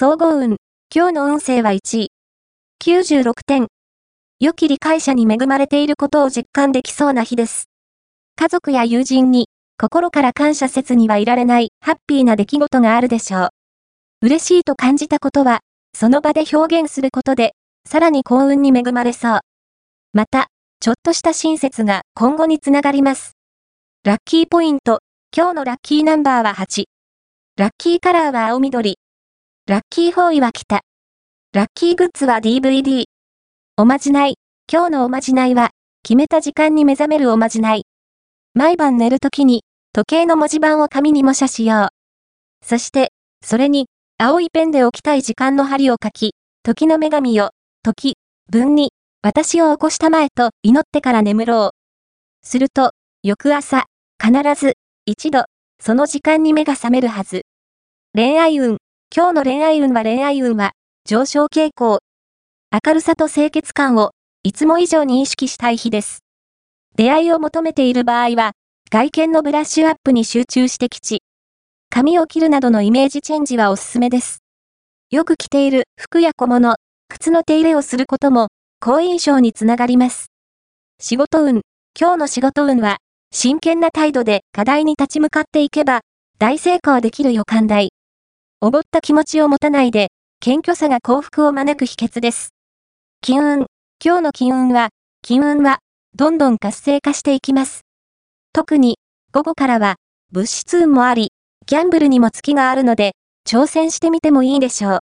総合運。今日の運勢は1位。96点。良き理解者に恵まれていることを実感できそうな日です。家族や友人に心から感謝せずにはいられないハッピーな出来事があるでしょう。嬉しいと感じたことは、その場で表現することで、さらに幸運に恵まれそう。また、ちょっとした親切が今後につながります。ラッキーポイント。今日のラッキーナンバーは8。ラッキーカラーは青緑。ラッキーフォーイは北。ラッキーグッズは DVD。おまじない。今日のおまじないは、決めた時間に目覚めるおまじない。毎晩寝るときに、時計の文字盤を紙に模写しよう。そして、それに、青いペンで置きたい時間の針を書き、時の女神よ、時、分に、私を起こしたまえと祈ってから眠ろう。すると、翌朝、必ず、一度、その時間に目が覚めるはず。恋愛運。今日の恋愛運は恋愛運は、上昇傾向。明るさと清潔感を、いつも以上に意識したい日です。出会いを求めている場合は、外見のブラッシュアップに集中してきち。髪を切るなどのイメージチェンジはおすすめです。よく着ている服や小物、靴の手入れをすることも、好印象につながります。仕事運。今日の仕事運は、真剣な態度で課題に立ち向かっていけば、大成功できる予感大。おごった気持ちを持たないで、謙虚さが幸福を招く秘訣です。金運。今日の金運は、金運は、どんどん活性化していきます。特に、午後からは、物質運もあり、ギャンブルにも月があるので、挑戦してみてもいいでしょう。